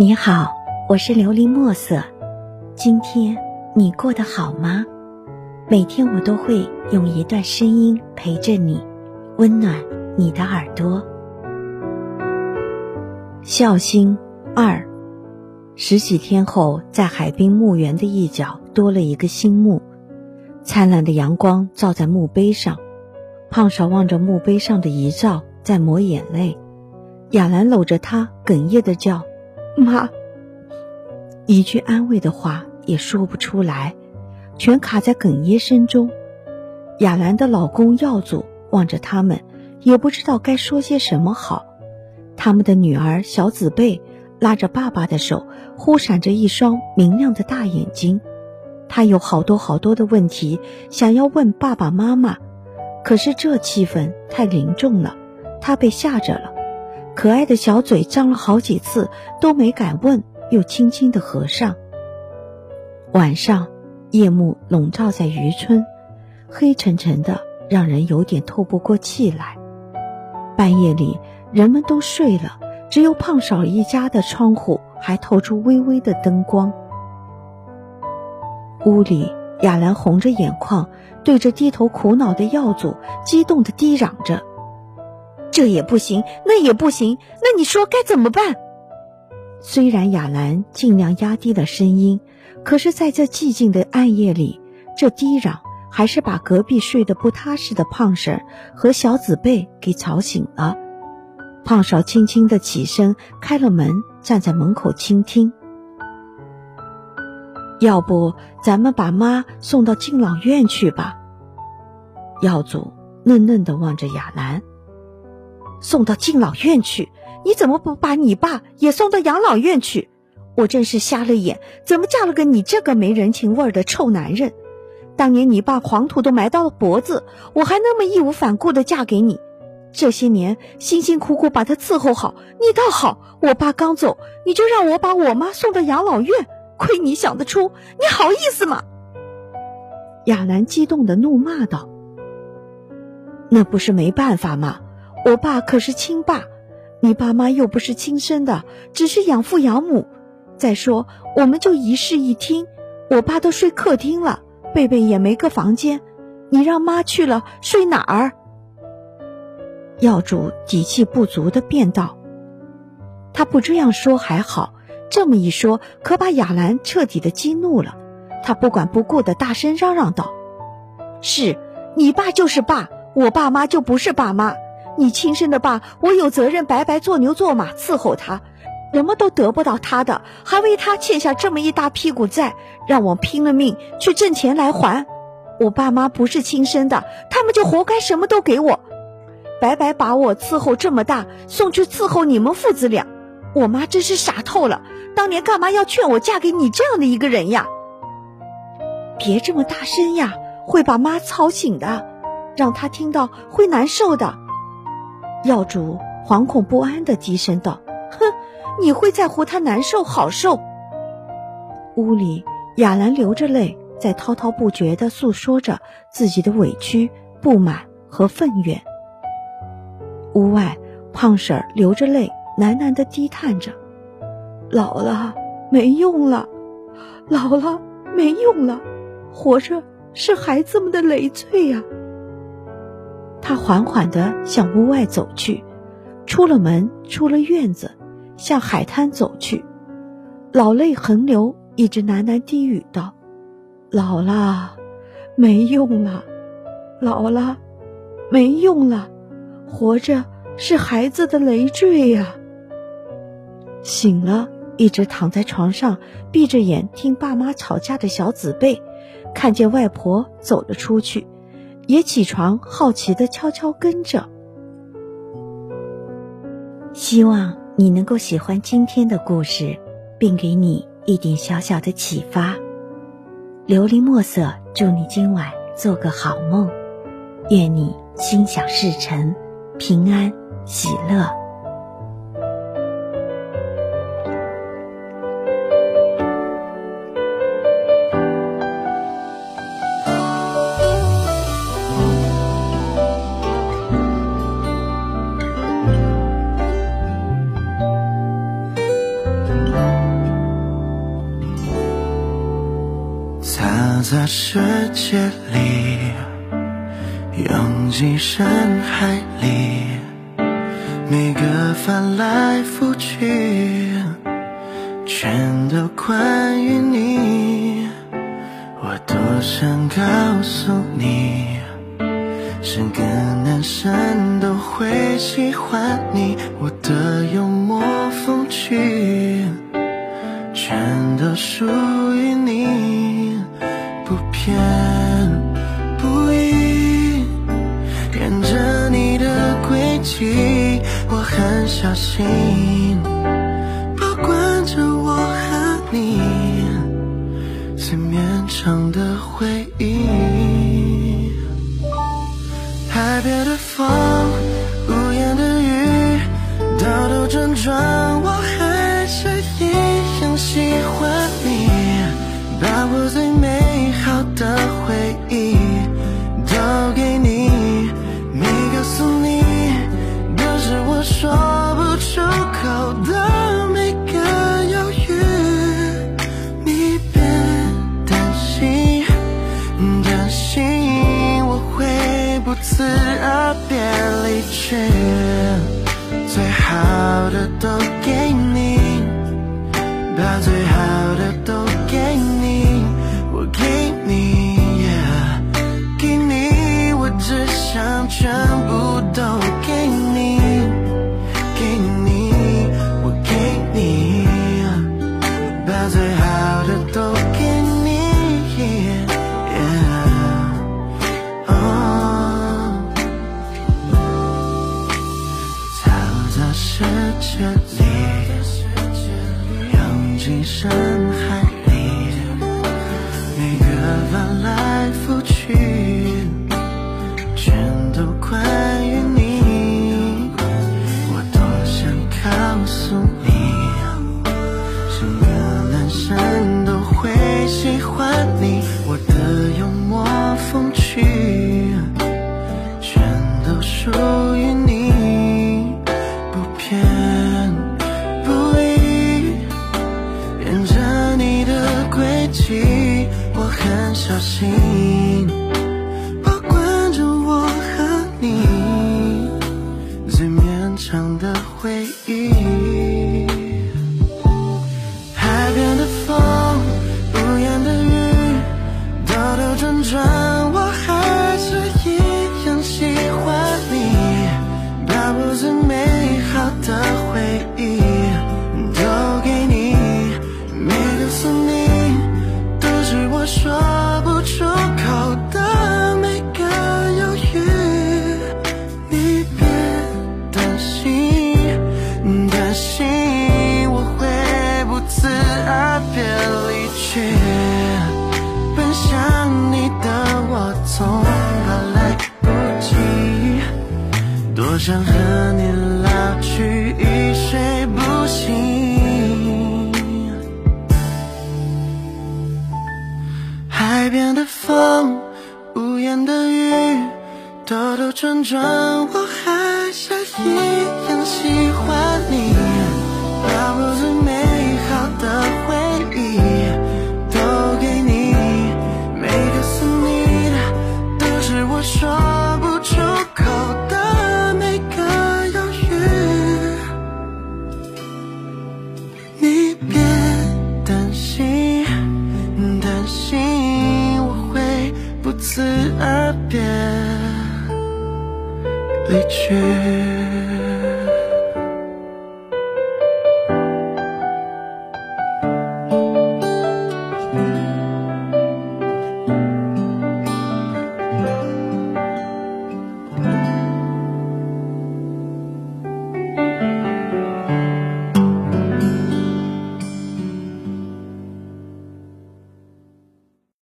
你好，我是琉璃墨色。今天你过得好吗？每天我都会用一段声音陪着你，温暖你的耳朵。孝心二，十几天后，在海滨墓园的一角多了一个新墓，灿烂的阳光照在墓碑上，胖嫂望着墓碑上的遗照在抹眼泪，亚兰搂着她哽咽的叫。妈，一句安慰的话也说不出来，全卡在哽咽声中。亚兰的老公耀祖望着他们，也不知道该说些什么好。他们的女儿小紫贝拉着爸爸的手，忽闪着一双明亮的大眼睛。他有好多好多的问题想要问爸爸妈妈，可是这气氛太凝重了，他被吓着了。可爱的小嘴张了好几次，都没敢问，又轻轻的合上。晚上，夜幕笼罩在渔村，黑沉沉的，让人有点透不过气来。半夜里，人们都睡了，只有胖嫂一家的窗户还透出微微的灯光。屋里，亚兰红着眼眶，对着低头苦恼的耀祖，激动的低嚷着。这也不行，那也不行，那你说该怎么办？虽然雅兰尽量压低了声音，可是在这寂静的暗夜里，这低嚷还是把隔壁睡得不踏实的胖婶和小紫贝给吵醒了。胖嫂轻轻的起身，开了门，站在门口倾听。要不咱们把妈送到敬老院去吧？耀祖嫩嫩的望着雅兰。送到敬老院去？你怎么不把你爸也送到养老院去？我真是瞎了眼，怎么嫁了个你这个没人情味的臭男人？当年你爸黄土都埋到了脖子，我还那么义无反顾的嫁给你。这些年辛辛苦苦把他伺候好，你倒好，我爸刚走，你就让我把我妈送到养老院，亏你想得出，你好意思吗？亚兰激动的怒骂道：“那不是没办法吗？”我爸可是亲爸，你爸妈又不是亲生的，只是养父养母。再说，我们就一室一厅，我爸都睡客厅了，贝贝也没个房间，你让妈去了睡哪儿？药主底气不足的辩道。他不这样说还好，这么一说，可把雅兰彻底的激怒了。他不管不顾的大声嚷嚷道：“是你爸就是爸，我爸妈就不是爸妈。”你亲生的爸，我有责任白白做牛做马伺候他，什么都得不到他的，还为他欠下这么一大屁股债，让我拼了命去挣钱来还。我爸妈不是亲生的，他们就活该什么都给我，白白把我伺候这么大，送去伺候你们父子俩。我妈真是傻透了，当年干嘛要劝我嫁给你这样的一个人呀？别这么大声呀，会把妈吵醒的，让她听到会难受的。药主惶恐不安的低声道：“哼，你会在乎他难受好受？”屋里，雅兰流着泪，在滔滔不绝的诉说着自己的委屈、不满和愤怨。屋外，胖婶儿流着泪，喃喃的低叹着：“老了，没用了；老了，没用了。活着是孩子们的累赘呀。”他缓缓地向屋外走去，出了门，出了院子，向海滩走去，老泪横流，一直喃喃低语道：“老了，没用了；老了，没用了。活着是孩子的累赘呀。”醒了，一直躺在床上闭着眼听爸妈吵架的小紫贝，看见外婆走了出去。也起床，好奇的悄悄跟着。希望你能够喜欢今天的故事，并给你一点小小的启发。琉璃墨色，祝你今晚做个好梦，愿你心想事成，平安喜乐。在世界里，拥挤深海里，每个翻来覆去，全都关于你。我多想告诉你，是个男生都会喜欢你，我的幽默风趣，全都属于你，不偏不倚，跟着你的轨迹，我很小心，保管着我和你最绵长的回忆。海边的风，屋檐的雨，兜兜转转，最好的都不偏不离，沿着你的轨迹，我很小心，说不出口的每个犹豫。你别担心，担心我会不辞而别离去。奔向你的我总怕来不及，多想和你离去。